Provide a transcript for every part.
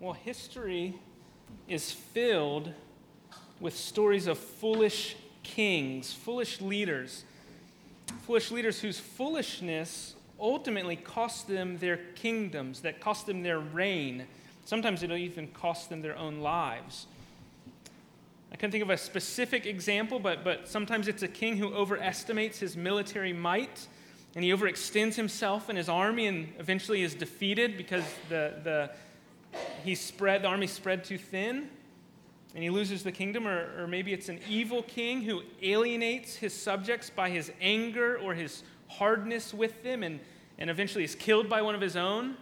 Well, history is filled with stories of foolish kings, foolish leaders, foolish leaders whose foolishness ultimately cost them their kingdoms, that cost them their reign. Sometimes it'll even cost them their own lives. I can't think of a specific example, but, but sometimes it's a king who overestimates his military might and he overextends himself and his army and eventually is defeated because the, the, he spread, the army spread too thin and he loses the kingdom. Or, or maybe it's an evil king who alienates his subjects by his anger or his hardness with them and, and eventually is killed by one of his own.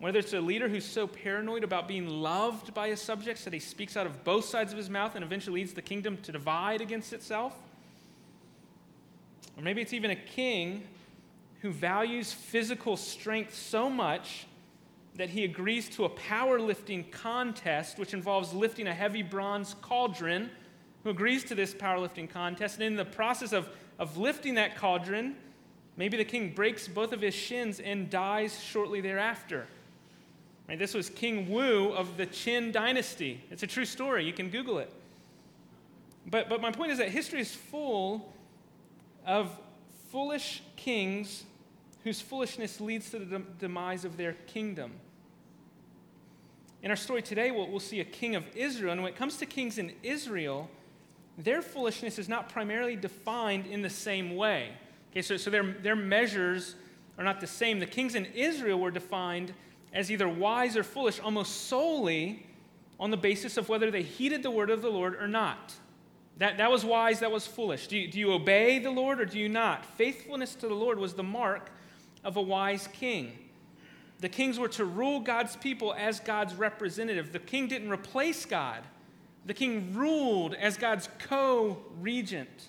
Whether it's a leader who's so paranoid about being loved by his subjects that he speaks out of both sides of his mouth and eventually leads the kingdom to divide against itself. Or maybe it's even a king who values physical strength so much that he agrees to a powerlifting contest, which involves lifting a heavy bronze cauldron, who agrees to this powerlifting contest. And in the process of, of lifting that cauldron, maybe the king breaks both of his shins and dies shortly thereafter. Right, this was King Wu of the Qin dynasty. It's a true story. You can Google it. But, but my point is that history is full of foolish kings whose foolishness leads to the demise of their kingdom. In our story today, we'll, we'll see a king of Israel. And when it comes to kings in Israel, their foolishness is not primarily defined in the same way. Okay, so, so their, their measures are not the same. The kings in Israel were defined as either wise or foolish almost solely on the basis of whether they heeded the word of the Lord or not. That, that was wise, that was foolish. Do you, do you obey the Lord or do you not? Faithfulness to the Lord was the mark of a wise king. The kings were to rule God's people as God's representative. The king didn't replace God, the king ruled as God's co regent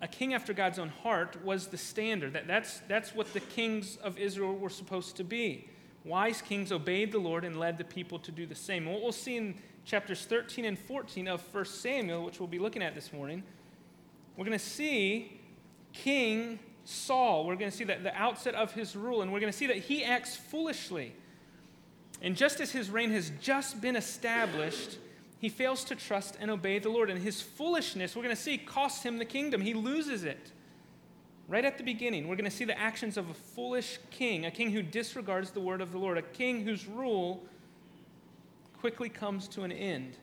a king after God's own heart was the standard. That, that's, that's what the kings of Israel were supposed to be. Wise kings obeyed the Lord and led the people to do the same. What we'll see in chapters 13 and 14 of 1 Samuel, which we'll be looking at this morning, we're going to see King Saul. We're going to see that the outset of his rule, and we're going to see that he acts foolishly. And just as his reign has just been established, he fails to trust and obey the Lord. And his foolishness, we're going to see, costs him the kingdom. He loses it. Right at the beginning, we're going to see the actions of a foolish king, a king who disregards the word of the Lord, a king whose rule quickly comes to an end.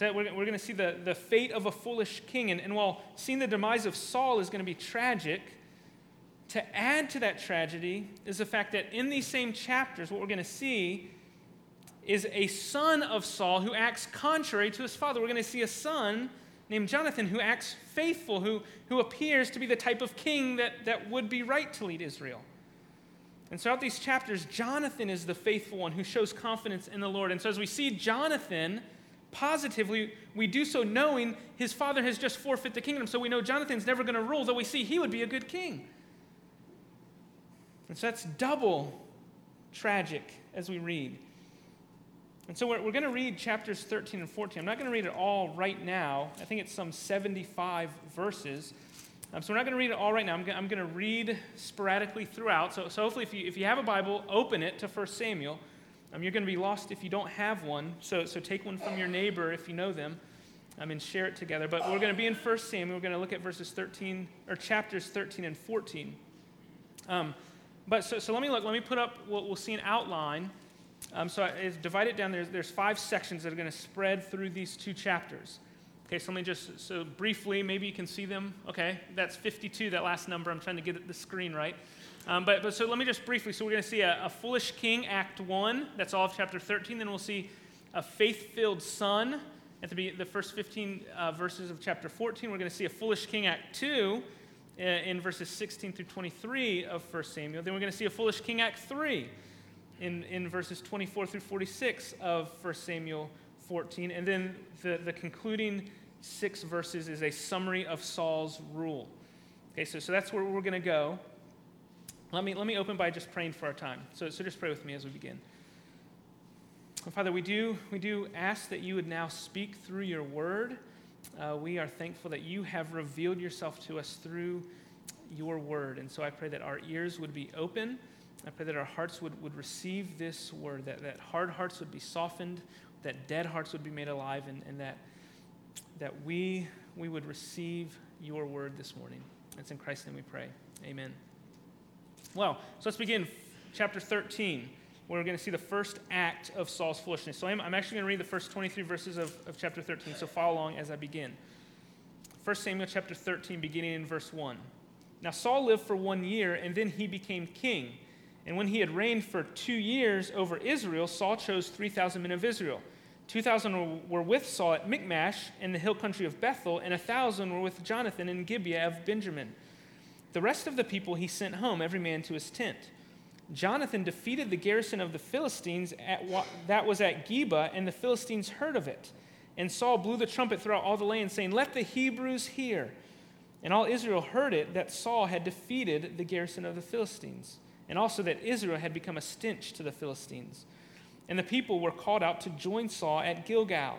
We're, we're going to see the, the fate of a foolish king. And, and while seeing the demise of Saul is going to be tragic, to add to that tragedy is the fact that in these same chapters, what we're going to see is a son of Saul who acts contrary to his father. We're going to see a son named Jonathan who acts faithful, who, who appears to be the type of king that, that would be right to lead Israel. And throughout these chapters, Jonathan is the faithful one who shows confidence in the Lord. And so, as we see Jonathan positively, we do so knowing his father has just forfeit the kingdom. So, we know Jonathan's never going to rule, though we see he would be a good king. And so, that's double tragic as we read. And so we're, we're going to read chapters 13 and 14. I'm not going to read it all right now. I think it's some 75 verses. Um, so we're not going to read it all right now. I'm going, to read sporadically throughout. So, so hopefully, if you, if you have a Bible, open it to 1 Samuel. Um, you're going to be lost if you don't have one. So, so take one from your neighbor if you know them um, and share it together. But we're going to be in 1 Samuel. We're going to look at verses 13, or chapters 13 and 14. Um, but so, so let me look. Let me put up what we'll see an outline um, so divide it down. There's, there's five sections that are going to spread through these two chapters. Okay, so let me just, so briefly, maybe you can see them. Okay, that's 52, that last number. I'm trying to get the screen right. Um, but, but so let me just briefly, so we're going to see a, a, foolish king, Act 1. That's all of chapter 13. Then we'll see a faith filled son at the, the first 15 uh, verses of chapter 14. We're going to see a foolish king, Act 2, in, uh, verses 16 through 23 of 1 Samuel. Then we're going to see a foolish king, Act 3 in, in verses 24 through 46 of 1 Samuel 14. And then the, the concluding six verses is a summary of Saul's rule. Okay, so, so that's where we're going to go. Let me, let me open by just praying for our time. So, so just pray with me as we begin. Father, we do, we do ask that you would now speak through your word. Uh, we are thankful that you have revealed yourself to us through your word. And so I pray that our ears would be open I pray that our hearts would, would receive this word, that, that hard hearts would be softened, that dead hearts would be made alive, and, and that, that we, we would receive your word this morning. It's in Christ's name we pray. Amen. Well, so let's begin chapter 13 where we're going to see the first act of Saul's foolishness. So I'm, I'm actually going to read the first 23 verses of, of chapter 13, so follow along as I begin. 1 Samuel chapter 13, beginning in verse 1. Now Saul lived for one year, and then he became king. And when he had reigned for two years over Israel, Saul chose 3,000 men of Israel. 2,000 were with Saul at Michmash in the hill country of Bethel, and 1,000 were with Jonathan in Gibeah of Benjamin. The rest of the people he sent home, every man to his tent. Jonathan defeated the garrison of the Philistines at, that was at Geba, and the Philistines heard of it. And Saul blew the trumpet throughout all the land, saying, Let the Hebrews hear. And all Israel heard it that Saul had defeated the garrison of the Philistines, and also that Israel had become a stench to the Philistines. And the people were called out to join Saul at Gilgal.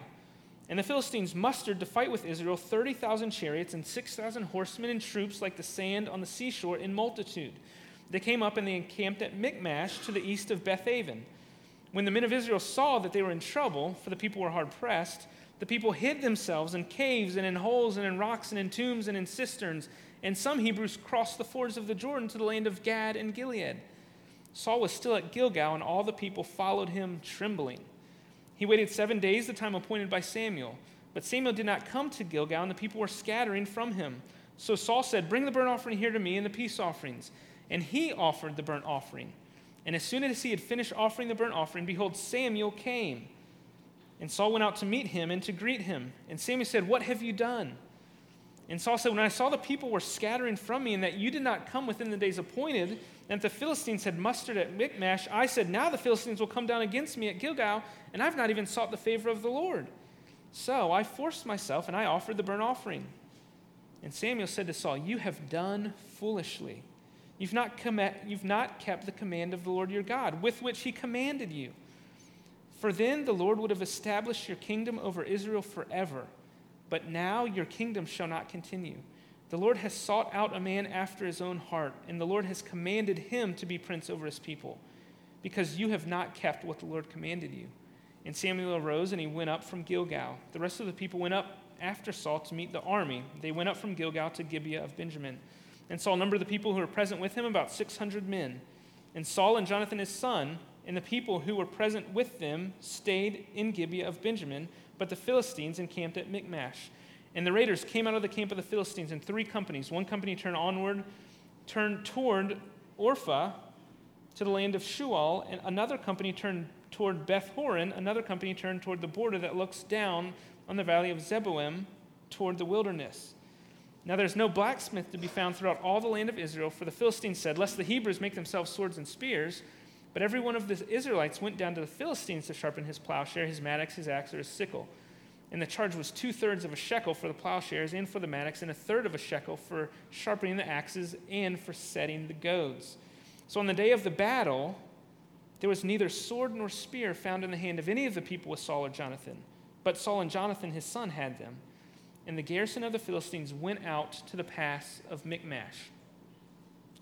And the Philistines mustered to fight with Israel 30,000 chariots and 6,000 horsemen and troops like the sand on the seashore in multitude. They came up and they encamped at Michmash to the east of Bethaven. When the men of Israel saw that they were in trouble, for the people were hard pressed, the people hid themselves in caves and in holes and in rocks and in tombs and in cisterns. And some Hebrews crossed the fords of the Jordan to the land of Gad and Gilead. Saul was still at Gilgal, and all the people followed him trembling. He waited seven days, the time appointed by Samuel. But Samuel did not come to Gilgal, and the people were scattering from him. So Saul said, Bring the burnt offering here to me and the peace offerings. And he offered the burnt offering. And as soon as he had finished offering the burnt offering, behold, Samuel came. And Saul went out to meet him and to greet him. And Samuel said, What have you done? And Saul said, When I saw the people were scattering from me, and that you did not come within the days appointed, and the Philistines had mustered at Michmash, I said, Now the Philistines will come down against me at Gilgal, and I've not even sought the favor of the Lord. So I forced myself, and I offered the burnt offering. And Samuel said to Saul, You have done foolishly. You've not, com- you've not kept the command of the Lord your God, with which he commanded you. For then the Lord would have established your kingdom over Israel forever. But now your kingdom shall not continue. The Lord has sought out a man after his own heart, and the Lord has commanded him to be prince over his people, because you have not kept what the Lord commanded you. And Samuel arose and he went up from Gilgal. The rest of the people went up after Saul to meet the army. They went up from Gilgal to Gibeah of Benjamin. And Saul numbered the people who were present with him, about 600 men. And Saul and Jonathan his son, and the people who were present with them, stayed in Gibeah of Benjamin, but the Philistines encamped at Michmash. And the raiders came out of the camp of the Philistines in three companies. One company turned onward, turned toward Ophrah to the land of Shual, and another company turned toward Beth Horon. Another company turned toward the border that looks down on the valley of Zeboim toward the wilderness. Now there's no blacksmith to be found throughout all the land of Israel, for the Philistines said, Lest the Hebrews make themselves swords and spears. But every one of the Israelites went down to the Philistines to sharpen his plowshare, his mattocks, his axe, or his sickle. And the charge was two thirds of a shekel for the plowshares and for the mattocks, and a third of a shekel for sharpening the axes and for setting the goads. So on the day of the battle, there was neither sword nor spear found in the hand of any of the people with Saul or Jonathan, but Saul and Jonathan his son had them and the garrison of the Philistines went out to the pass of Michmash.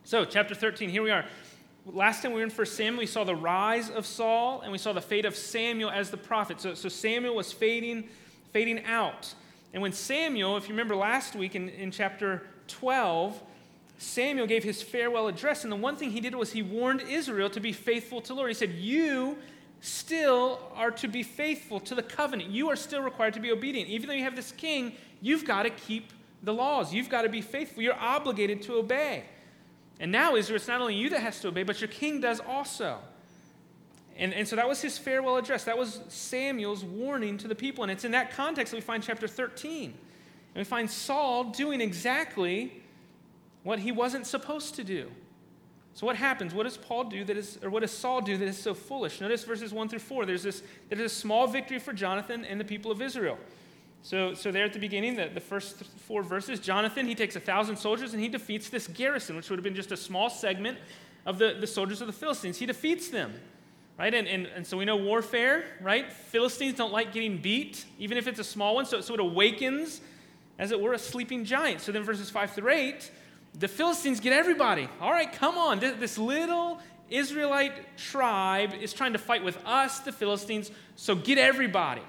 So, chapter 13, here we are. Last time we were in 1 Samuel, we saw the rise of Saul and we saw the fate of Samuel as the prophet. So, so Samuel was fading, fading out. And when Samuel, if you remember last week in, in chapter 12, Samuel gave his farewell address, and the one thing he did was he warned Israel to be faithful to the Lord. He said, You still are to be faithful to the covenant. You are still required to be obedient. Even though you have this king, you've got to keep the laws. You've got to be faithful. You're obligated to obey. And now, Israel, it's not only you that has to obey, but your king does also. And, and so that was his farewell address. That was Samuel's warning to the people. And it's in that context that we find chapter 13. And we find Saul doing exactly what he wasn't supposed to do. So what happens? What does Paul do that is, or what does Saul do that is so foolish? Notice verses 1 through 4. There's this, there's a small victory for Jonathan and the people of Israel. So, so there at the beginning, the, the first four verses, Jonathan, he takes a thousand soldiers and he defeats this garrison, which would have been just a small segment of the, the soldiers of the Philistines. He defeats them, right? And, and, and so we know warfare, right? Philistines don't like getting beat, even if it's a small one. So, so it awakens, as it were, a sleeping giant. So then verses 5 through 8, the Philistines get everybody. All right, come on. This, this little Israelite tribe is trying to fight with us, the Philistines, so get everybody.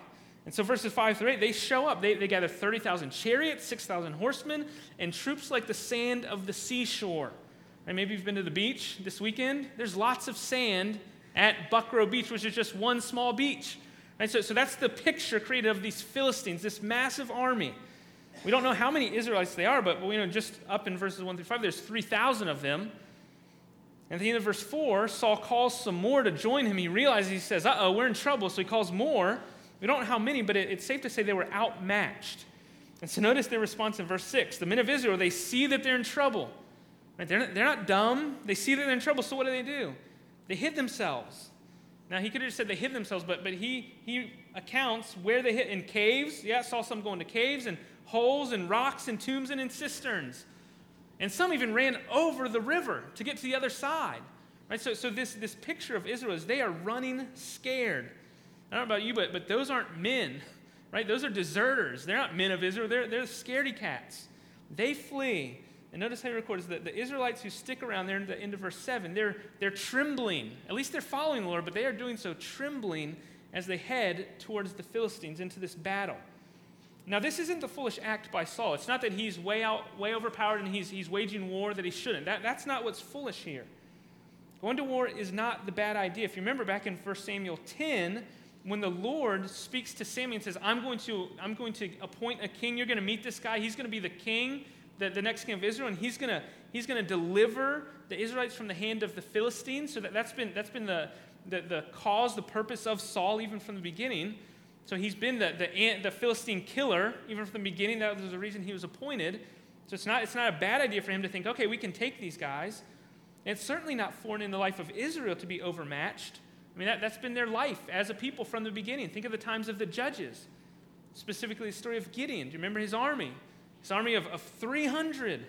And so, verses 5 through 8, they show up. They, they gather 30,000 chariots, 6,000 horsemen, and troops like the sand of the seashore. And maybe you've been to the beach this weekend. There's lots of sand at Buckroe Beach, which is just one small beach. Right? So, so that's the picture created of these Philistines, this massive army. We don't know how many Israelites they are, but we know just up in verses 1 through 5, there's 3,000 of them. And at the end of verse 4, Saul calls some more to join him. He realizes, he says, uh oh, we're in trouble. So he calls more. We don't know how many, but it, it's safe to say they were outmatched. And so notice their response in verse 6. The men of Israel, they see that they're in trouble. Right? They're, not, they're not dumb. They see that they're in trouble. So what do they do? They hid themselves. Now, he could have just said they hid themselves, but, but he, he accounts where they hid in caves. Yeah, saw some going to caves and holes and rocks and tombs and in cisterns. And some even ran over the river to get to the other side. Right? So, so this, this picture of Israel is they are running scared. I don't know about you, but, but those aren't men, right? Those are deserters. They're not men of Israel, they're, they're scaredy cats. They flee. And notice how he records that the Israelites who stick around there in the end of verse 7, they're, they're trembling. At least they're following the Lord, but they are doing so trembling as they head towards the Philistines into this battle. Now, this isn't the foolish act by Saul. It's not that he's way out, way overpowered and he's, he's waging war that he shouldn't. That, that's not what's foolish here. Going to war is not the bad idea. If you remember back in 1 Samuel 10, when the Lord speaks to Samuel and says, I'm going to, I'm going to appoint a king, you're going to meet this guy, he's going to be the king, the, the next king of Israel, and he's going to, he's going to deliver the Israelites from the hand of the Philistines. So that, that's been, that's been the, the, the cause, the purpose of Saul, even from the beginning. So he's been the, the, the Philistine killer, even from the beginning. That was the reason he was appointed. So it's not, it's not a bad idea for him to think, okay, we can take these guys. And it's certainly not foreign in the life of Israel to be overmatched. I mean, that, that's been their life as a people from the beginning. Think of the times of the judges, specifically the story of Gideon. Do you remember his army? His army of, of 300.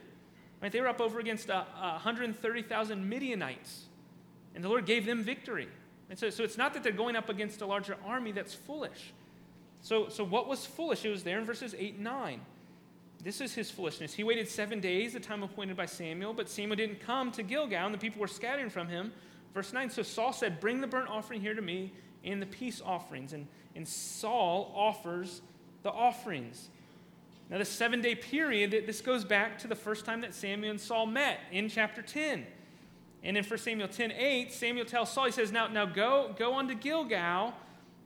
Right? They were up over against uh, 130,000 Midianites. And the Lord gave them victory. And so, so it's not that they're going up against a larger army that's foolish. So, so what was foolish? It was there in verses 8 and 9. This is his foolishness. He waited seven days, the time appointed by Samuel, but Samuel didn't come to Gilgal, and the people were scattering from him. Verse 9 So Saul said, Bring the burnt offering here to me and the peace offerings. And, and Saul offers the offerings. Now, the seven day period, this goes back to the first time that Samuel and Saul met in chapter 10. And in 1 Samuel 10 8, Samuel tells Saul, he says, Now, now go, go on to Gilgal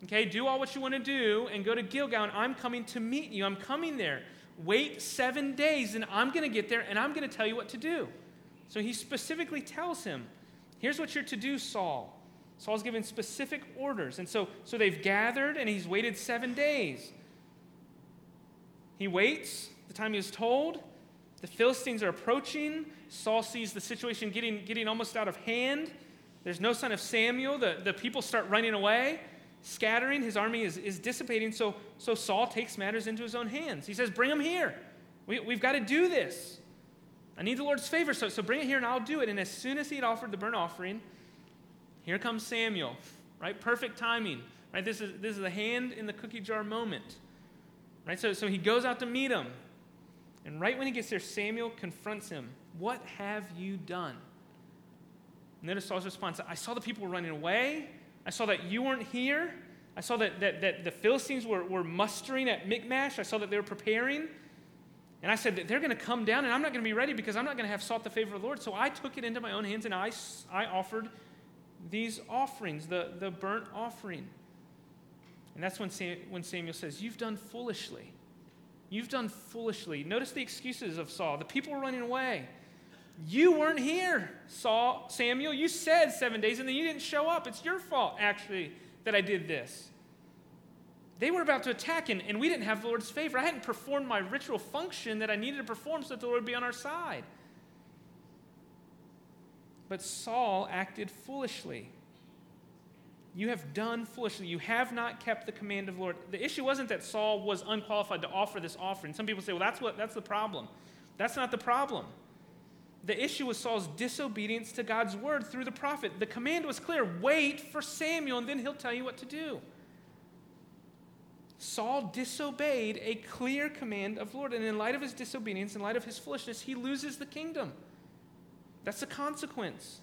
Okay, do all what you want to do and go to Gilgal, and I'm coming to meet you. I'm coming there. Wait seven days, and I'm going to get there, and I'm going to tell you what to do. So he specifically tells him, Here's what you're to do, Saul. Saul's given specific orders. And so, so they've gathered, and he's waited seven days. He waits, the time he was told. The Philistines are approaching. Saul sees the situation getting, getting almost out of hand. There's no sign of Samuel. The, the people start running away scattering, his army is, is dissipating. So, so Saul takes matters into his own hands. He says, Bring him here. We, we've got to do this. I need the Lord's favor, so, so bring it here and I'll do it. And as soon as he had offered the burnt offering, here comes Samuel, right? Perfect timing, right? This is, this is the hand in the cookie jar moment, right? So, so he goes out to meet him. And right when he gets there, Samuel confronts him. What have you done? Notice Saul's response I saw the people running away. I saw that you weren't here. I saw that, that, that the Philistines were, were mustering at Michmash. I saw that they were preparing. And I said that they're going to come down, and I'm not going to be ready because I'm not going to have sought the favor of the Lord. So I took it into my own hands and I, I offered these offerings, the, the burnt offering. And that's when, Sam, when Samuel says, You've done foolishly. You've done foolishly. Notice the excuses of Saul. The people were running away. You weren't here, Saul, Samuel. You said seven days and then you didn't show up. It's your fault, actually, that I did this. They were about to attack, and, and we didn't have the Lord's favor. I hadn't performed my ritual function that I needed to perform so that the Lord would be on our side. But Saul acted foolishly. You have done foolishly. You have not kept the command of the Lord. The issue wasn't that Saul was unqualified to offer this offering. Some people say, well, that's, what, that's the problem. That's not the problem. The issue was Saul's disobedience to God's word through the prophet. The command was clear wait for Samuel, and then he'll tell you what to do. Saul disobeyed a clear command of the Lord, and in light of his disobedience, in light of his foolishness, he loses the kingdom. That's the consequence.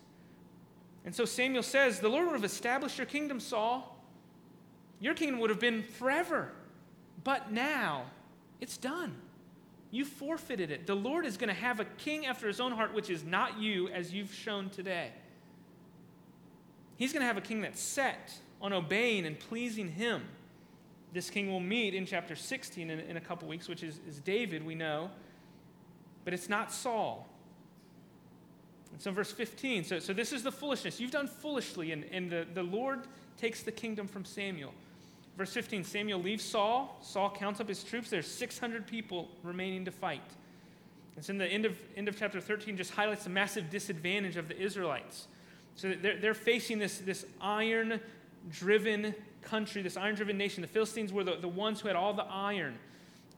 And so Samuel says, The Lord would have established your kingdom, Saul. Your kingdom would have been forever. But now, it's done. You forfeited it. The Lord is going to have a king after his own heart, which is not you, as you've shown today. He's going to have a king that's set on obeying and pleasing him. This king we'll meet in chapter 16 in, in a couple weeks, which is, is David, we know. But it's not Saul. And so, verse 15, so, so this is the foolishness. You've done foolishly, and, and the, the Lord takes the kingdom from Samuel. Verse 15 Samuel leaves Saul. Saul counts up his troops. There's 600 people remaining to fight. And so, in the end of, end of chapter 13, just highlights the massive disadvantage of the Israelites. So, they're, they're facing this, this iron driven country, this iron driven nation. The Philistines were the, the ones who had all the iron.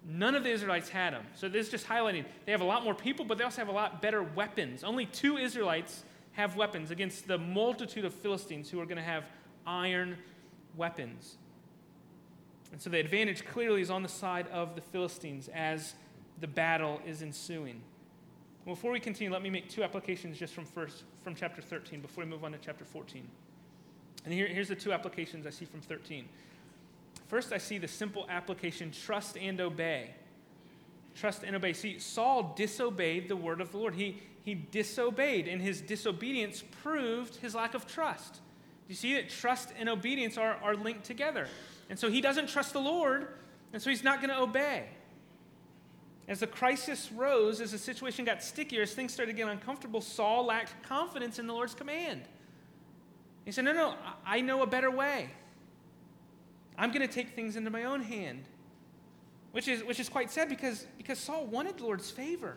None of the Israelites had them. So, this is just highlighting they have a lot more people, but they also have a lot better weapons. Only two Israelites have weapons against the multitude of Philistines who are going to have iron weapons. And so the advantage clearly is on the side of the Philistines as the battle is ensuing. Before we continue, let me make two applications just from first from chapter 13 before we move on to chapter 14. And here, here's the two applications I see from 13. First, I see the simple application trust and obey. Trust and obey. See, Saul disobeyed the word of the Lord. He, he disobeyed, and his disobedience proved his lack of trust. Do You see that trust and obedience are, are linked together. And so he doesn't trust the Lord, and so he's not going to obey. As the crisis rose, as the situation got stickier, as things started getting uncomfortable, Saul lacked confidence in the Lord's command. He said, No, no, I know a better way. I'm going to take things into my own hand. Which is, which is quite sad because, because Saul wanted the Lord's favor.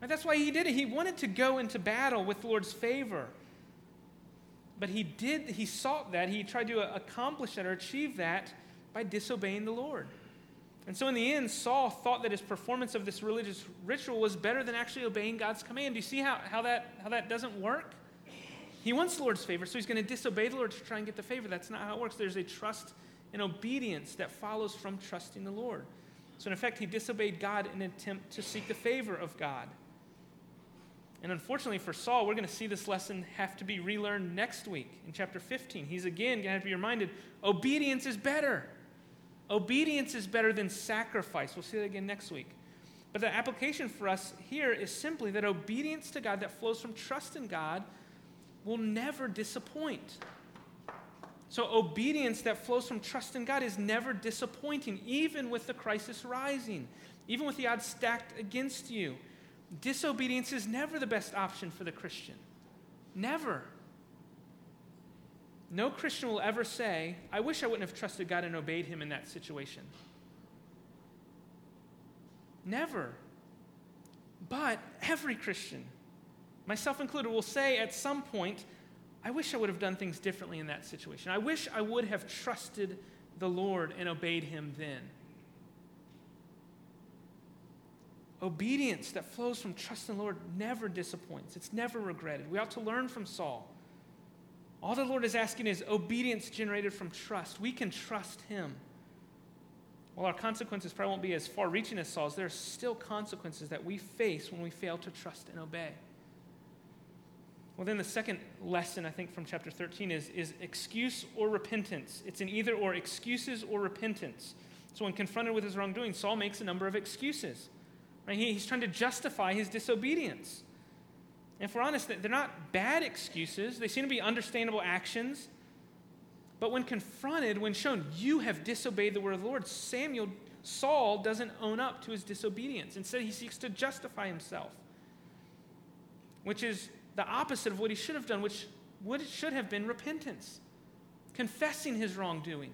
And that's why he did it. He wanted to go into battle with the Lord's favor. But he did, he sought that. He tried to uh, accomplish that or achieve that by disobeying the Lord. And so, in the end, Saul thought that his performance of this religious ritual was better than actually obeying God's command. Do you see how, how, that, how that doesn't work? He wants the Lord's favor, so he's going to disobey the Lord to try and get the favor. That's not how it works. There's a trust and obedience that follows from trusting the Lord. So, in effect, he disobeyed God in an attempt to seek the favor of God. And unfortunately for Saul, we're going to see this lesson have to be relearned next week in chapter 15. He's again going to have to be reminded obedience is better. Obedience is better than sacrifice. We'll see that again next week. But the application for us here is simply that obedience to God that flows from trust in God will never disappoint. So, obedience that flows from trust in God is never disappointing, even with the crisis rising, even with the odds stacked against you. Disobedience is never the best option for the Christian. Never. No Christian will ever say, I wish I wouldn't have trusted God and obeyed Him in that situation. Never. But every Christian, myself included, will say at some point, I wish I would have done things differently in that situation. I wish I would have trusted the Lord and obeyed Him then. Obedience that flows from trust in the Lord never disappoints, it's never regretted. We ought to learn from Saul. All the Lord is asking is obedience generated from trust. We can trust Him. While our consequences probably won't be as far reaching as Saul's, there are still consequences that we face when we fail to trust and obey. Well, then the second lesson, I think, from chapter 13 is, is excuse or repentance. It's an either or excuses or repentance. So, when confronted with his wrongdoing, Saul makes a number of excuses. Right? He's trying to justify his disobedience. And if we're honest, they're not bad excuses, they seem to be understandable actions. But when confronted, when shown, you have disobeyed the word of the Lord, Samuel, Saul doesn't own up to his disobedience. Instead, he seeks to justify himself, which is the opposite of what he should have done, which would, should have been repentance, confessing his wrongdoing.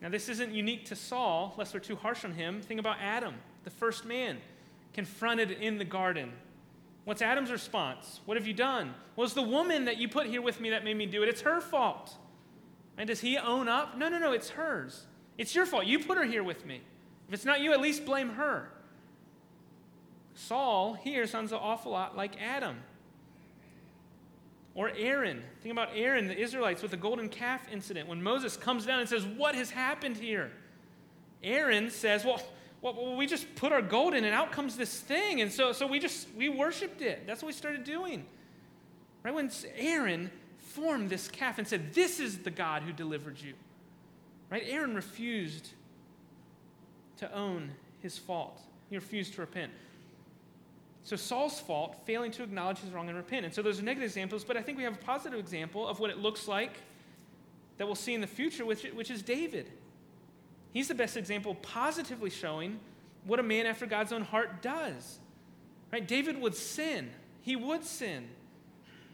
Now, this isn't unique to Saul, lest we're too harsh on him. Think about Adam the first man, confronted in the garden. What's Adam's response? What have you done? Well, it's the woman that you put here with me that made me do it. It's her fault. And does he own up? No, no, no, it's hers. It's your fault. You put her here with me. If it's not you, at least blame her. Saul here sounds an awful lot like Adam. Or Aaron. Think about Aaron, the Israelites, with the golden calf incident. When Moses comes down and says, What has happened here? Aaron says, Well, well, we just put our gold in and out comes this thing. And so, so we just, we worshiped it. That's what we started doing. Right? When Aaron formed this calf and said, This is the God who delivered you. Right? Aaron refused to own his fault, he refused to repent. So Saul's fault, failing to acknowledge his wrong and repent. And so those are negative examples, but I think we have a positive example of what it looks like that we'll see in the future, which, which is David. He's the best example, positively showing what a man after God's own heart does. Right? David would sin. He would sin.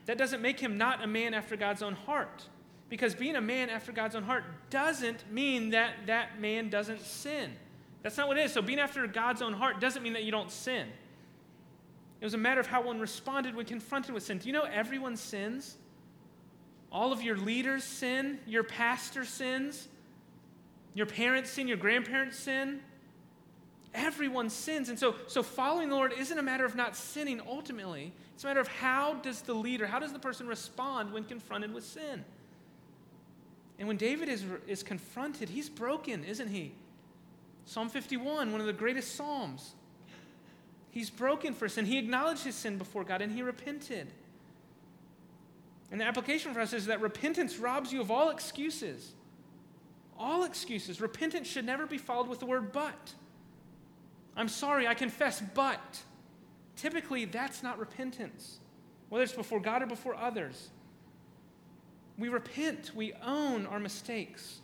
That doesn't make him not a man after God's own heart. Because being a man after God's own heart doesn't mean that that man doesn't sin. That's not what it is. So being after God's own heart doesn't mean that you don't sin. It was a matter of how one responded when confronted with sin. Do you know everyone sins? All of your leaders sin, your pastor sins, your parents sin, your grandparents sin. Everyone sins. And so, so following the Lord isn't a matter of not sinning ultimately. It's a matter of how does the leader, how does the person respond when confronted with sin? And when David is, is confronted, he's broken, isn't he? Psalm 51, one of the greatest Psalms. He's broken for sin. He acknowledged his sin before God and he repented. And the application for us is that repentance robs you of all excuses. All excuses. Repentance should never be followed with the word but. I'm sorry, I confess, but. Typically, that's not repentance, whether it's before God or before others. We repent, we own our mistakes,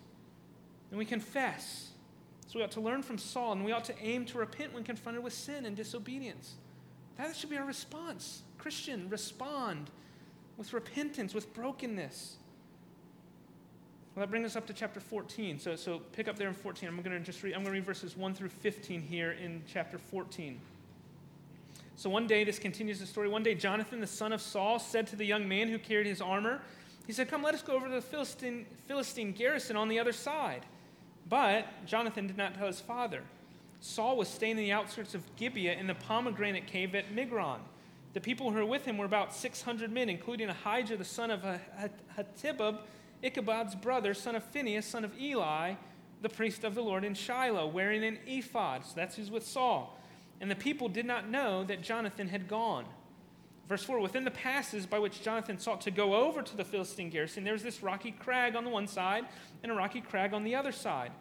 and we confess. So we ought to learn from Saul, and we ought to aim to repent when confronted with sin and disobedience. That should be our response. Christian, respond with repentance, with brokenness. Well, that brings us up to chapter 14. So, so pick up there in 14. I'm going to just read, I'm going to read verses 1 through 15 here in chapter 14. So one day, this continues the story. One day, Jonathan, the son of Saul, said to the young man who carried his armor, He said, Come, let us go over to the Philistine, Philistine garrison on the other side. But Jonathan did not tell his father. Saul was staying in the outskirts of Gibeah in the pomegranate cave at Migron. The people who were with him were about 600 men, including Ahijah, the son of Ahitub, Ichabod's brother, son of Phinehas, son of Eli, the priest of the Lord in Shiloh, wearing an ephod. So that's who's with Saul. And the people did not know that Jonathan had gone. Verse 4 Within the passes by which Jonathan sought to go over to the Philistine garrison, there was this rocky crag on the one side and a rocky crag on the other side.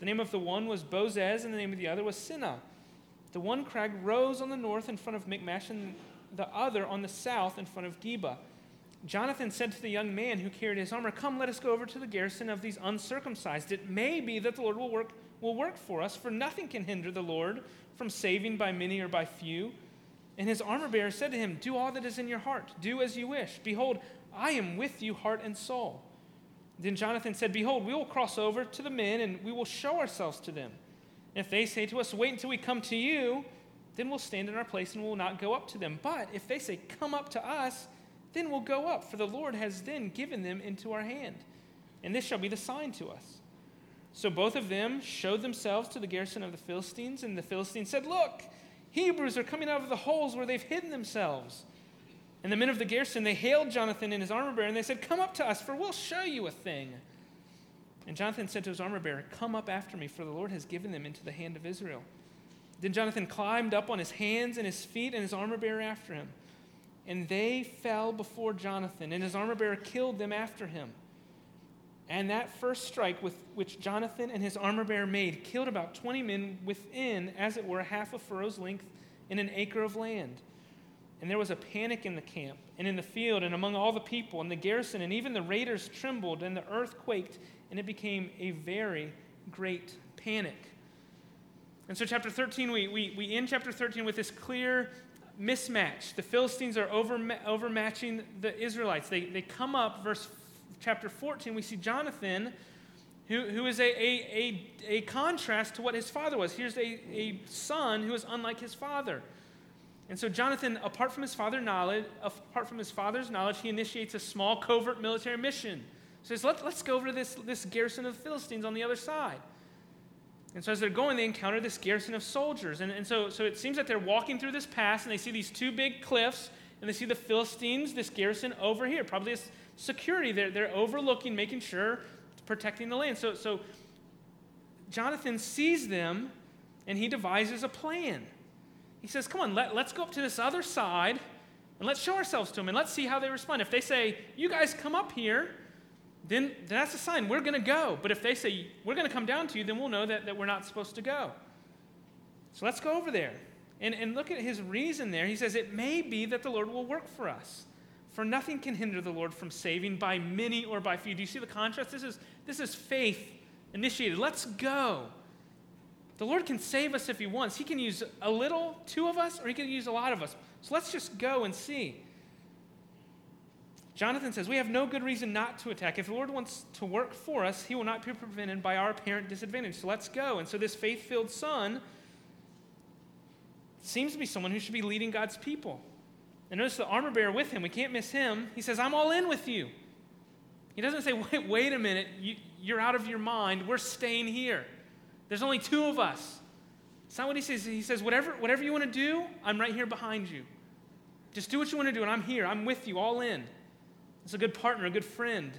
The name of the one was Bozez, and the name of the other was Seneh. The one crag rose on the north in front of Michmash, and the other on the south in front of Geba. Jonathan said to the young man who carried his armor, Come, let us go over to the garrison of these uncircumcised. It may be that the Lord will work, will work for us, for nothing can hinder the Lord from saving by many or by few. And his armor bearer said to him, Do all that is in your heart, do as you wish. Behold, I am with you, heart and soul. Then Jonathan said, Behold, we will cross over to the men, and we will show ourselves to them. And if they say to us, Wait until we come to you, then we'll stand in our place and we'll not go up to them. But if they say, Come up to us, then we'll go up, for the Lord has then given them into our hand. And this shall be the sign to us. So both of them showed themselves to the garrison of the Philistines, and the Philistines said, Look, Hebrews are coming out of the holes where they've hidden themselves. And the men of the garrison, they hailed Jonathan and his armor bearer, and they said, Come up to us, for we'll show you a thing. And Jonathan said to his armor bearer, Come up after me, for the Lord has given them into the hand of Israel. Then Jonathan climbed up on his hands and his feet, and his armor bearer after him. And they fell before Jonathan, and his armor bearer killed them after him. And that first strike with which Jonathan and his armor bearer made killed about 20 men within, as it were, half a furrow's length in an acre of land. And there was a panic in the camp and in the field and among all the people, and the garrison and even the raiders trembled, and the earth quaked, and it became a very great panic. And so, chapter 13, we, we, we end chapter 13 with this clear mismatch. The Philistines are over, overmatching the Israelites. They, they come up, verse chapter 14, we see Jonathan, who, who is a, a, a, a contrast to what his father was. Here's a, a son who is unlike his father. And so Jonathan, apart from his father knowledge, apart from his father's knowledge, he initiates a small covert military mission. He says, Let, let's go over to this, this garrison of Philistines on the other side. And so as they're going, they encounter this garrison of soldiers. And, and so, so it seems that they're walking through this pass and they see these two big cliffs and they see the Philistines, this garrison over here, probably security. They're, they're overlooking, making sure, protecting the land. So, so Jonathan sees them and he devises a plan. He says, Come on, let, let's go up to this other side And let's show ourselves to them and let's see how they respond. If they say, You guys come up here, then then that's a sign we're going to go. But if they say, We're going to come down to you, then we'll know that, that we're not supposed to go. So let's go over there. And, and look at his reason there. He says, It may be that the Lord will work for us. For nothing can hinder the Lord from saving by many or by few. Do you see the contrast? This is, this is faith initiated. Let's go. The Lord can save us if He wants. He can use a little, two of us, or He can use a lot of us. So let's just go and see. Jonathan says, We have no good reason not to attack. If the Lord wants to work for us, He will not be prevented by our apparent disadvantage. So let's go. And so this faith filled son seems to be someone who should be leading God's people. And notice the armor bearer with him. We can't miss him. He says, I'm all in with you. He doesn't say, wait, wait a minute, you, you're out of your mind. We're staying here. There's only two of us. It's not what he says. He says, whatever, whatever you want to do, I'm right here behind you. Just do what you want to do, and I'm here. I'm with you, all in. It's a good partner, a good friend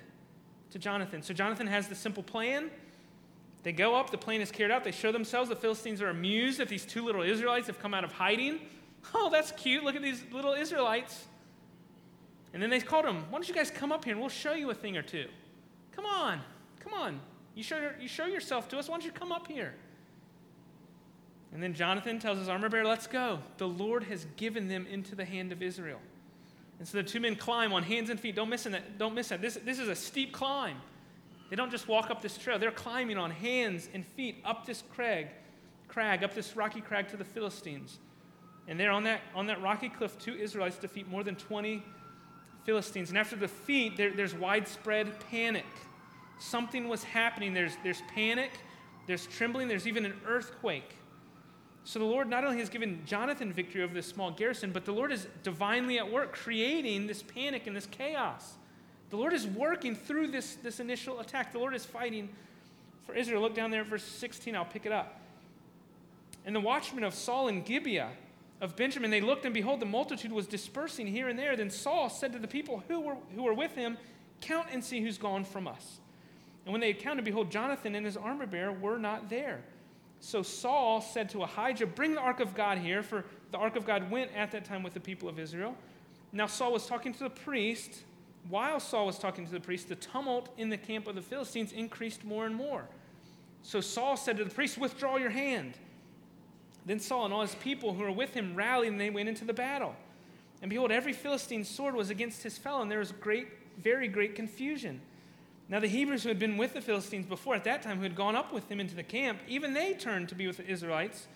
to Jonathan. So Jonathan has the simple plan. They go up, the plan is carried out. They show themselves. The Philistines are amused that these two little Israelites have come out of hiding. Oh, that's cute. Look at these little Israelites. And then they called them, Why don't you guys come up here and we'll show you a thing or two? Come on, come on. You show, you show yourself to us. Why don't you come up here? And then Jonathan tells his armor bearer, Let's go. The Lord has given them into the hand of Israel. And so the two men climb on hands and feet. Don't miss that. Don't miss that. This, this is a steep climb. They don't just walk up this trail. They're climbing on hands and feet up this crag, crag, up this rocky crag to the Philistines. And there on that, on that rocky cliff, two Israelites defeat more than 20 Philistines. And after the defeat, there, there's widespread panic. Something was happening. There's, there's panic, there's trembling, there's even an earthquake. So the Lord not only has given Jonathan victory over this small garrison, but the Lord is divinely at work creating this panic and this chaos. The Lord is working through this, this initial attack. The Lord is fighting for Israel. Look down there at verse 16. I'll pick it up. And the watchmen of Saul and Gibeah of Benjamin, they looked, and behold, the multitude was dispersing here and there. Then Saul said to the people who were, who were with him, Count and see who's gone from us. And when they had counted, behold, Jonathan and his armor bearer were not there. So Saul said to Ahijah, Bring the ark of God here, for the ark of God went at that time with the people of Israel. Now Saul was talking to the priest. While Saul was talking to the priest, the tumult in the camp of the Philistines increased more and more. So Saul said to the priest, Withdraw your hand. Then Saul and all his people who were with him rallied and they went into the battle. And behold, every Philistine sword was against his fellow, and there was great, very great confusion. Now, the Hebrews who had been with the Philistines before at that time, who had gone up with them into the camp, even they turned to be with the Israelites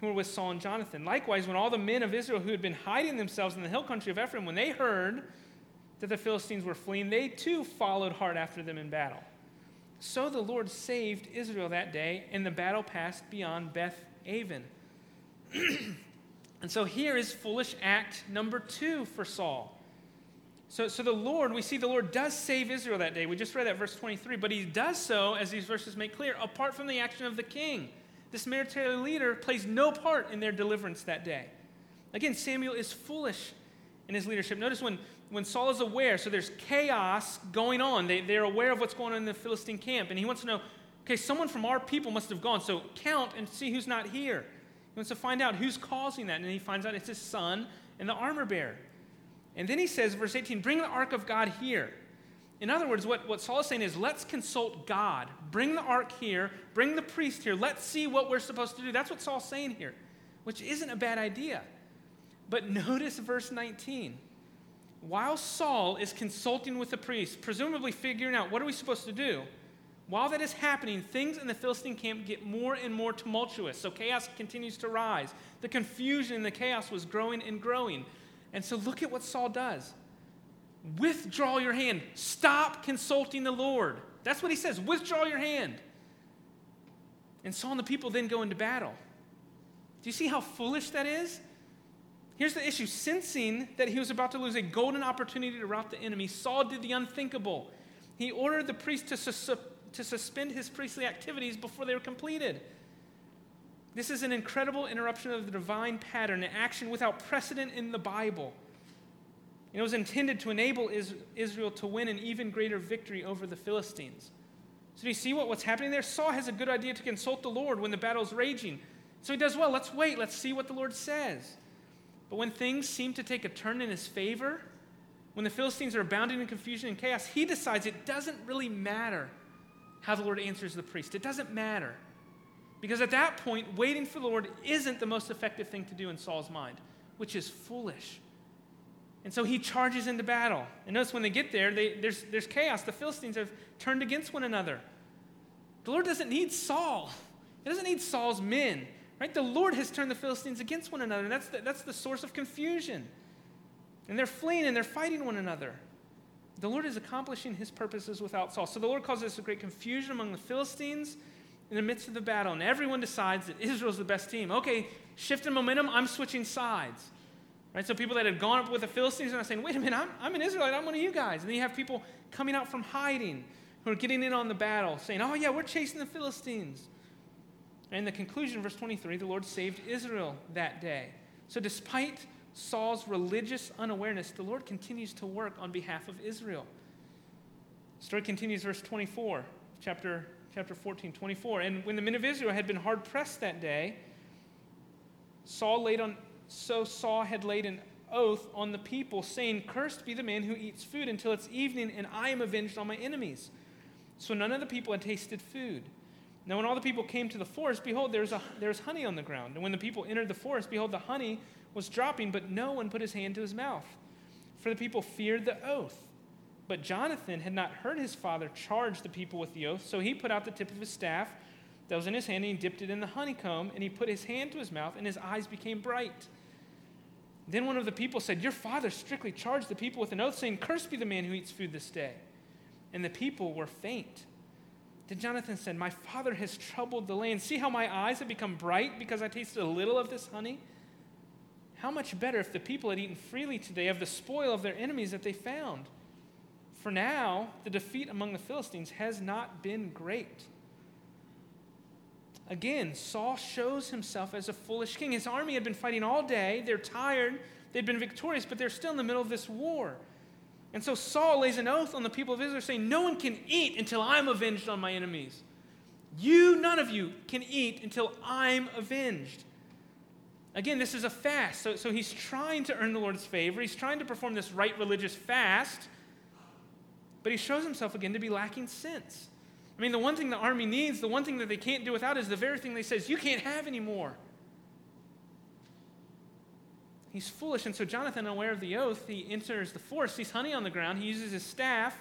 who were with Saul and Jonathan. Likewise, when all the men of Israel who had been hiding themselves in the hill country of Ephraim, when they heard that the Philistines were fleeing, they too followed hard after them in battle. So the Lord saved Israel that day, and the battle passed beyond Beth Aven. and so here is foolish act number two for Saul. So, so the Lord, we see the Lord does save Israel that day. We just read that verse 23, but he does so, as these verses make clear, apart from the action of the king. This military leader plays no part in their deliverance that day. Again, Samuel is foolish in his leadership. Notice when, when Saul is aware, so there's chaos going on. They, they're aware of what's going on in the Philistine camp, and he wants to know okay, someone from our people must have gone, so count and see who's not here. He wants to find out who's causing that, and he finds out it's his son and the armor bearer. And then he says, verse 18, bring the ark of God here. In other words, what, what Saul is saying is, let's consult God. Bring the ark here, bring the priest here, let's see what we're supposed to do. That's what Saul's saying here, which isn't a bad idea. But notice verse 19. While Saul is consulting with the priest, presumably figuring out what are we supposed to do, while that is happening, things in the Philistine camp get more and more tumultuous. So chaos continues to rise. The confusion and the chaos was growing and growing. And so look at what Saul does withdraw your hand, stop consulting the Lord. That's what he says withdraw your hand. And Saul and the people then go into battle. Do you see how foolish that is? Here's the issue sensing that he was about to lose a golden opportunity to rout the enemy, Saul did the unthinkable. He ordered the priest to, su- to suspend his priestly activities before they were completed. This is an incredible interruption of the divine pattern, an action without precedent in the Bible. it was intended to enable Israel to win an even greater victory over the Philistines. So, do you see what, what's happening there? Saul has a good idea to consult the Lord when the battle's raging. So he does well. Let's wait. Let's see what the Lord says. But when things seem to take a turn in his favor, when the Philistines are abounding in confusion and chaos, he decides it doesn't really matter how the Lord answers the priest. It doesn't matter. Because at that point, waiting for the Lord isn't the most effective thing to do in Saul's mind, which is foolish. And so he charges into battle. And notice when they get there, they, there's, there's chaos. The Philistines have turned against one another. The Lord doesn't need Saul, He doesn't need Saul's men. Right? The Lord has turned the Philistines against one another. And That's the, that's the source of confusion. And they're fleeing and they're fighting one another. The Lord is accomplishing his purposes without Saul. So the Lord causes a great confusion among the Philistines in the midst of the battle. And everyone decides that Israel's the best team. Okay, shift in momentum, I'm switching sides. Right? So people that had gone up with the Philistines are saying, wait a minute, I'm, I'm an Israelite, I'm one of you guys. And then you have people coming out from hiding who are getting in on the battle, saying, oh yeah, we're chasing the Philistines. And the conclusion, verse 23, the Lord saved Israel that day. So despite Saul's religious unawareness, the Lord continues to work on behalf of Israel. Story continues, verse 24, chapter, chapter 14, 24. And when the men of Israel had been hard pressed that day, Saul laid on, so Saul had laid an oath on the people, saying, Cursed be the man who eats food until it's evening, and I am avenged on my enemies. So none of the people had tasted food. Now, when all the people came to the forest, behold, there was, a, there was honey on the ground. And when the people entered the forest, behold, the honey was dropping, but no one put his hand to his mouth. For the people feared the oath. But Jonathan had not heard his father charge the people with the oath, so he put out the tip of his staff that was in his hand, and he dipped it in the honeycomb, and he put his hand to his mouth, and his eyes became bright. Then one of the people said, Your father strictly charged the people with an oath, saying, Cursed be the man who eats food this day. And the people were faint. Then Jonathan said, My father has troubled the land. See how my eyes have become bright because I tasted a little of this honey? How much better if the people had eaten freely today of the spoil of their enemies that they found? For now, the defeat among the Philistines has not been great. Again, Saul shows himself as a foolish king. His army had been fighting all day. They're tired. They'd been victorious, but they're still in the middle of this war. And so Saul lays an oath on the people of Israel saying, No one can eat until I'm avenged on my enemies. You, none of you, can eat until I'm avenged. Again, this is a fast. So, so he's trying to earn the Lord's favor. He's trying to perform this right religious fast. But he shows himself again to be lacking sense. I mean, the one thing the army needs, the one thing that they can't do without is the very thing they says you can't have anymore. He's foolish. And so Jonathan, unaware of the oath, he enters the forest, sees honey on the ground. He uses his staff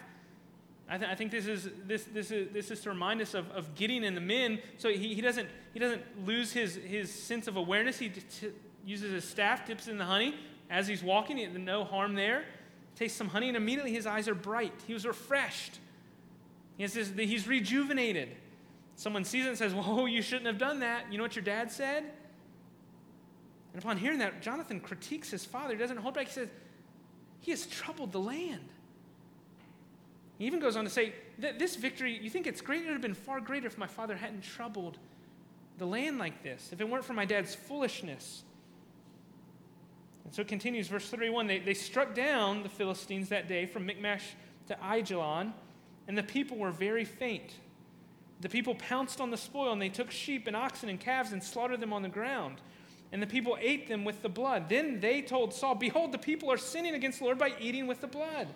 I, th- I, think this is, this, this, is, this is to remind us of, of getting in the men so he, he, doesn't, he doesn't lose his, his sense of awareness. He t- uses his staff, dips in the honey as he's walking, he, no harm there. Tastes some honey, and immediately his eyes are bright. He was refreshed. He this, he's rejuvenated. Someone sees it and says, Whoa, you shouldn't have done that. You know what your dad said? And upon hearing that, Jonathan critiques his father. He doesn't hold back. He says, He has troubled the land. He even goes on to say that this victory, you think it's great? It would have been far greater if my father hadn't troubled the land like this, if it weren't for my dad's foolishness. And so it continues, verse 31 they, they struck down the Philistines that day from Michmash to Ajalon, and the people were very faint. The people pounced on the spoil, and they took sheep and oxen and calves and slaughtered them on the ground. And the people ate them with the blood. Then they told Saul, Behold, the people are sinning against the Lord by eating with the blood.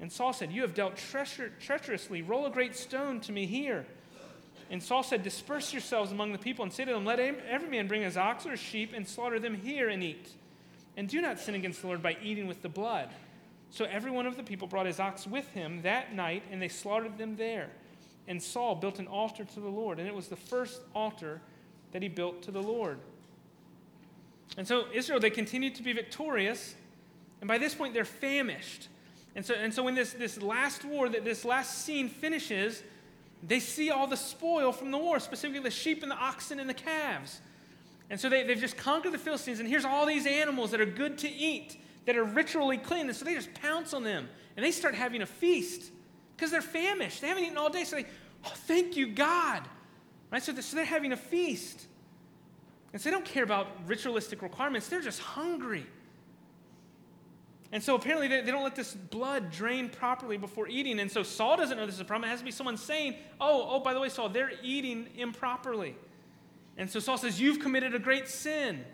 And Saul said, You have dealt treacher- treacherously. Roll a great stone to me here. And Saul said, Disperse yourselves among the people and say to them, Let every man bring his ox or sheep and slaughter them here and eat. And do not sin against the Lord by eating with the blood. So every one of the people brought his ox with him that night, and they slaughtered them there. And Saul built an altar to the Lord, and it was the first altar that he built to the Lord. And so Israel, they continued to be victorious, and by this point they're famished. And so, and so when this, this last war, that this last scene finishes, they see all the spoil from the war, specifically the sheep and the oxen and the calves. And so they, they've just conquered the Philistines, and here's all these animals that are good to eat, that are ritually clean. And so they just pounce on them, and they start having a feast because they're famished. They haven't eaten all day. So they, oh, thank you, God. Right? So, so they're having a feast. And so they don't care about ritualistic requirements, they're just hungry. And so apparently they, they, don't let this blood drain properly before eating. And so Saul doesn't know this is a problem. It has to be someone saying, oh, oh, by the way, Saul, they're eating improperly. And so Saul says, You've committed a great sin.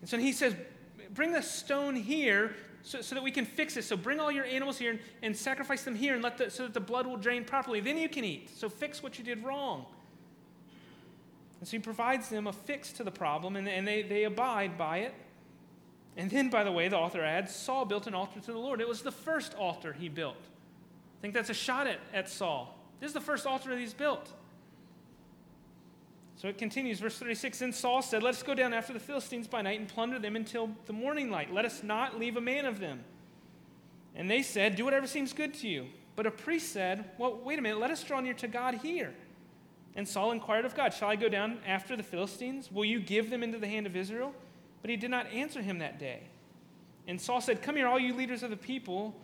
And so he says, bring the stone here so, so that we can fix this. So bring all your animals here and, and sacrifice them here and let the, so that the blood will drain properly. Then you can eat. So fix what you did wrong. And so he provides them a fix to the problem, and, and they, they abide by it. And then, by the way, the author adds Saul built an altar to the Lord. It was the first altar he built. I think that's a shot at, at Saul. This is the first altar that he's built. So it continues, verse 36 Then Saul said, Let us go down after the Philistines by night and plunder them until the morning light. Let us not leave a man of them. And they said, Do whatever seems good to you. But a priest said, Well, wait a minute, let us draw near to God here. And Saul inquired of God, Shall I go down after the Philistines? Will you give them into the hand of Israel? But he did not answer him that day. And Saul said, Come here, all you leaders of the people,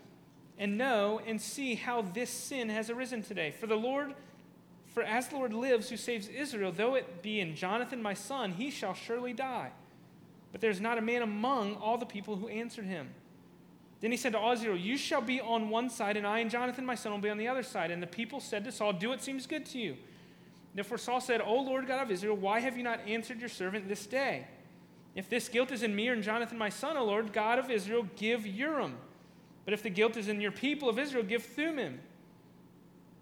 and know and see how this sin has arisen today. For the Lord for as the Lord lives, who saves Israel, though it be in Jonathan my son, he shall surely die. But there is not a man among all the people who answered him. Then he said to all Israel, You shall be on one side, and I and Jonathan my son will be on the other side. And the people said to Saul, Do what seems good to you. Therefore Saul said, O Lord God of Israel, why have you not answered your servant this day? If this guilt is in me in Jonathan my son, O Lord God of Israel, give Urim. But if the guilt is in your people of Israel, give Thummim.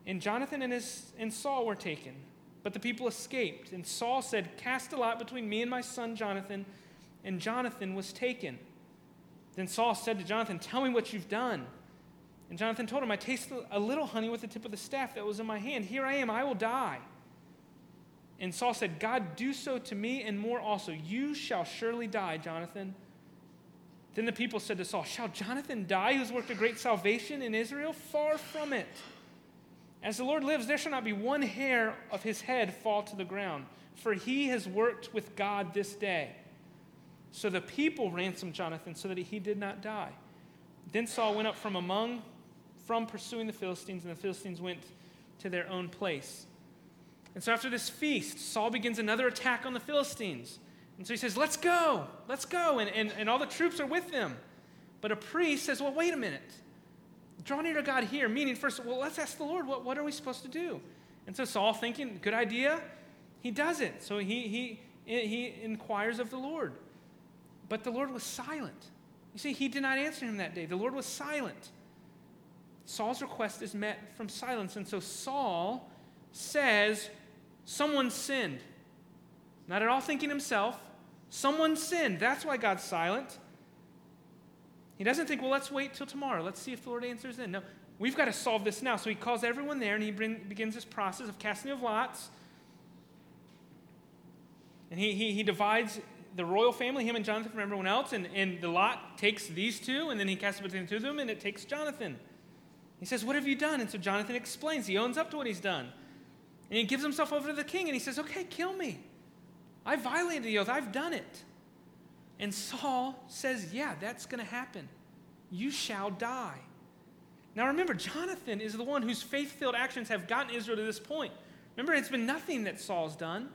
And Jonathan and, his, and Saul were taken, but the people escaped. And Saul said, Cast a lot between me and my son Jonathan. And Jonathan was taken. Then Saul said to Jonathan, Tell me what you've done. And Jonathan told him, I tasted a little honey with the tip of the staff that was in my hand. Here I am, I will die. And Saul said, God, do so to me and more also. You shall surely die, Jonathan. Then the people said to Saul, Shall Jonathan die, who's worked a great salvation in Israel? Far from it. As the Lord lives, there shall not be one hair of his head fall to the ground, for he has worked with God this day. So the people ransomed Jonathan so that he did not die. Then Saul went up from among, from pursuing the Philistines, and the Philistines went to their own place. And so after this feast, Saul begins another attack on the Philistines. And so he says, Let's go, let's go. And, and, and all the troops are with them. But a priest says, Well, wait a minute draw near to God here, meaning first, well, let's ask the Lord, what, what are we supposed to do? And so Saul, thinking, good idea, he does it. So he, he, he inquires of the Lord. But the Lord was silent. You see, he did not answer him that day. The Lord was silent. Saul's request is met from silence. And so Saul says, Someone sinned. Not at all thinking himself. Someone sinned. That's why God's silent. He doesn't think, well, let's wait till tomorrow. Let's see if the Lord answers then. No, we've got to solve this now. So he calls everyone there and he bring, begins this process of casting of lots. And he, he, he divides the royal family, him and Jonathan, from everyone else. And, and the lot takes these two, and then he casts it between the two of them, and it takes Jonathan. He says, What have you done? And so Jonathan explains. He owns up to what he's done. And he gives himself over to the king, and he says, Okay, kill me. I violated the oath. I've done it. And Saul says, Yeah, that's going to happen. You shall die. Now remember, Jonathan is the one whose faith filled actions have gotten Israel to this point. Remember, it's been nothing that Saul's done.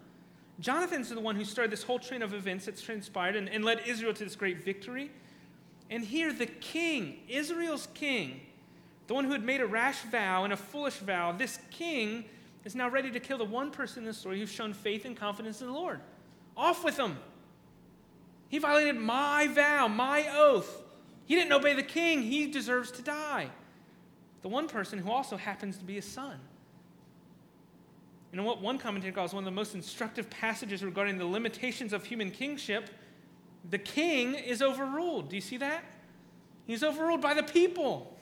Jonathan's the one who started this whole train of events that's transpired and, and led Israel to this great victory. And here, the king, Israel's king, the one who had made a rash vow and a foolish vow, this king is now ready to kill the one person in the story who's shown faith and confidence in the Lord. Off with him. He violated my vow, my oath. He didn't obey the king. He deserves to die. The one person who also happens to be his son. Know what one commentator calls one of the most instructive passages regarding the limitations of human kingship? The king is overruled. Do you see that? He's overruled by the people.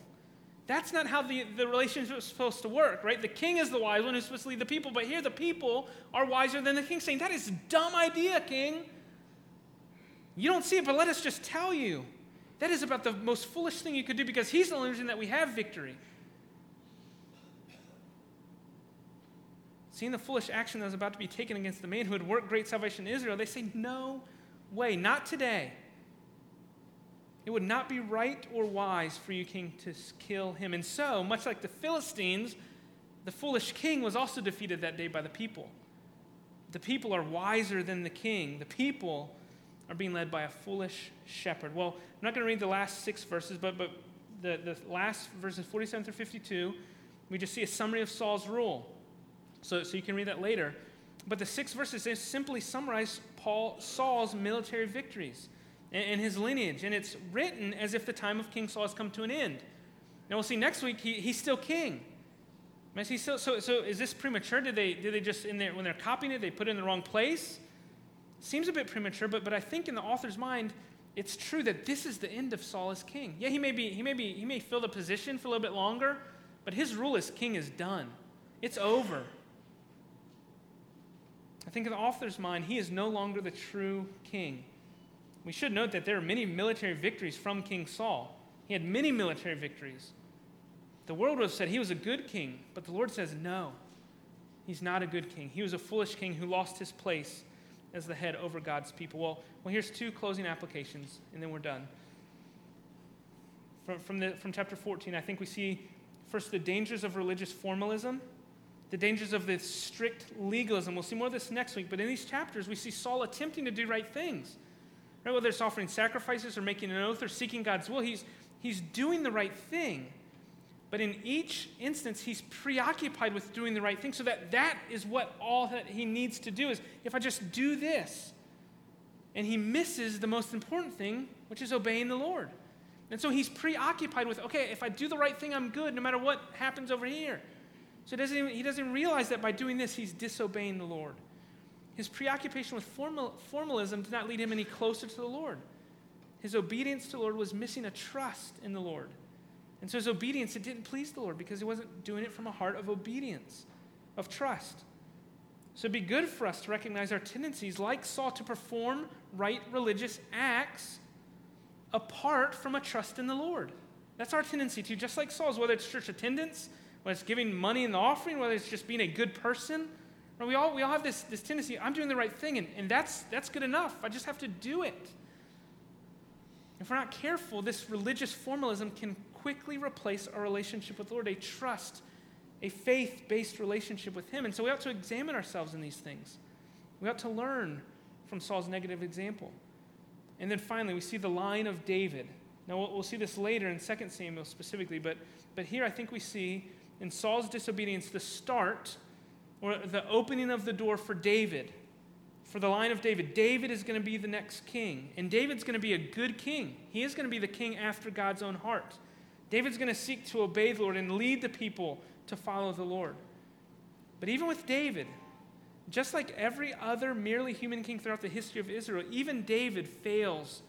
That's not how the, the relationship is supposed to work, right? The king is the wise one who's supposed to lead the people, but here the people are wiser than the king, saying, That is a dumb idea, king. You don't see it, but let us just tell you. That is about the most foolish thing you could do because he's the only reason that we have victory. Seeing the foolish action that was about to be taken against the man who had worked great salvation in Israel, they say, No way, not today. It would not be right or wise for you, king, to kill him. And so, much like the Philistines, the foolish king was also defeated that day by the people. The people are wiser than the king. The people are being led by a foolish shepherd. Well, I'm not going to read the last six verses, but, but the, the last verses 47 through 52, we just see a summary of Saul's rule. So, so you can read that later. But the six verses simply summarize Paul, Saul's military victories. And, his lineage. And it's written as if the time of King Saul has come to an end. Now we'll see next week, he, he's still king. He still, so, so is this premature? Did they, did they just, in there, when they're copying it, they put it in the wrong place? Seems a bit premature, but, but I think in the author's mind, it's true that this is the end of Saul as king. Yeah, he may, be, he, may be, he may fill the position for a little bit longer, but his rule as king is done. It's over. I think in the author's mind, he is no longer the true king. We should note that there are many military victories from King Saul. He had many military victories. The world would have said he was a good king, but the Lord says no. He's not a good king. He was a foolish king who lost his place as the head over God's people. Well, well here's two closing applications, and then we're done. From, from, the, from chapter 14, I think we see first the dangers of religious formalism, the dangers of this strict legalism. We'll see more of this next week, but in these chapters, we see Saul attempting to do right things. Right? Whether it's offering sacrifices or making an oath or seeking God's will, he's, he's doing the right thing. But in each instance, he's preoccupied with doing the right thing. So that that is what all that he needs to do is if I just do this. And he misses the most important thing, which is obeying the Lord. And so he's preoccupied with, okay, if I do the right thing, I'm good, no matter what happens over here. So he doesn't, even, he doesn't realize that by doing this, he's disobeying the Lord. His preoccupation with formal, formalism did not lead him any closer to the Lord. His obedience to the Lord was missing a trust in the Lord. And so his obedience, it didn't please the Lord because he wasn't doing it from a heart of obedience, of trust. So it'd be good for us to recognize our tendencies, like Saul, to perform right religious acts apart from a trust in the Lord. That's our tendency to, just like Saul's, whether it's church attendance, whether it's giving money in the offering, whether it's just being a good person. We all, we all have this, this tendency, I'm doing the right thing, and, and that's, that's good enough. I just have to do it. If we're not careful, this religious formalism can quickly replace our relationship with the Lord, a trust, a faith based relationship with Him. And so we ought to examine ourselves in these things. We ought to learn from Saul's negative example. And then finally, we see the line of David. Now, we'll, we'll see this later in 2 Samuel specifically, but, but here I think we see in Saul's disobedience the start or the opening of the door for David for the line of David. David is going to be the next king, and David's going to be a good king. He is going to be the king after God's own heart. David's going to seek to obey the Lord and lead the people to follow the Lord. But even with David, just like every other merely human king throughout the history of Israel, even David fails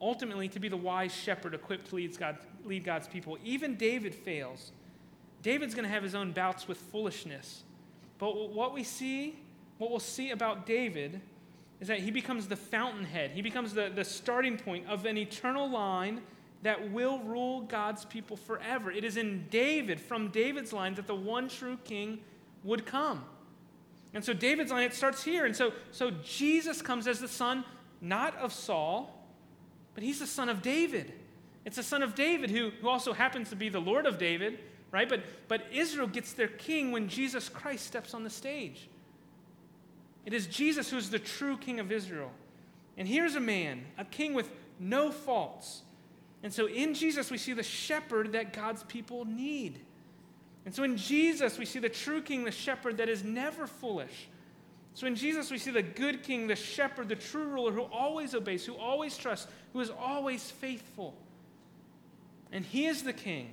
ultimately to be the wise shepherd equipped to lead, God, lead God's people. Even David fails. David's going to have his own bouts with foolishness. But what we see, what we'll see about David, is that he becomes the fountainhead. He becomes the, the starting point of an eternal line that will rule God's people forever. It is in David, from David's line, that the one true king would come. And so David's line, it starts here. And so, so Jesus comes as the son, not of Saul, but he's the son of David. It's the son of David who, who also happens to be the Lord of David, right? But, but Israel gets their king when Jesus Christ steps on the stage. It is Jesus who is the true king of Israel. And here's a man, a king with no faults, and so in Jesus, we see the shepherd that God's people need. And so in Jesus, we see the true king, the shepherd that is never foolish. So in Jesus, we see the good king, the shepherd, the true ruler who always obeys, who always trusts, who is always faithful. And he is the king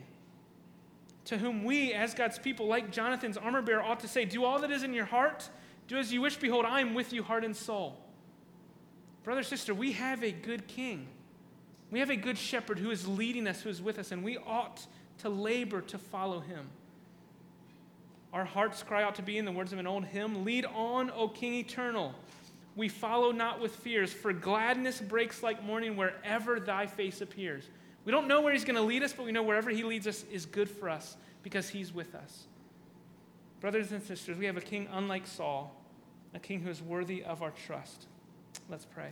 to whom we, as God's people, like Jonathan's armor bearer, ought to say, Do all that is in your heart, do as you wish. Behold, I am with you, heart and soul. Brother, sister, we have a good king. We have a good shepherd who is leading us, who is with us, and we ought to labor to follow him. Our hearts cry out to be, in the words of an old hymn, Lead on, O King eternal. We follow not with fears, for gladness breaks like morning wherever thy face appears. We don't know where he's going to lead us, but we know wherever he leads us is good for us because he's with us. Brothers and sisters, we have a king unlike Saul, a king who is worthy of our trust. Let's pray.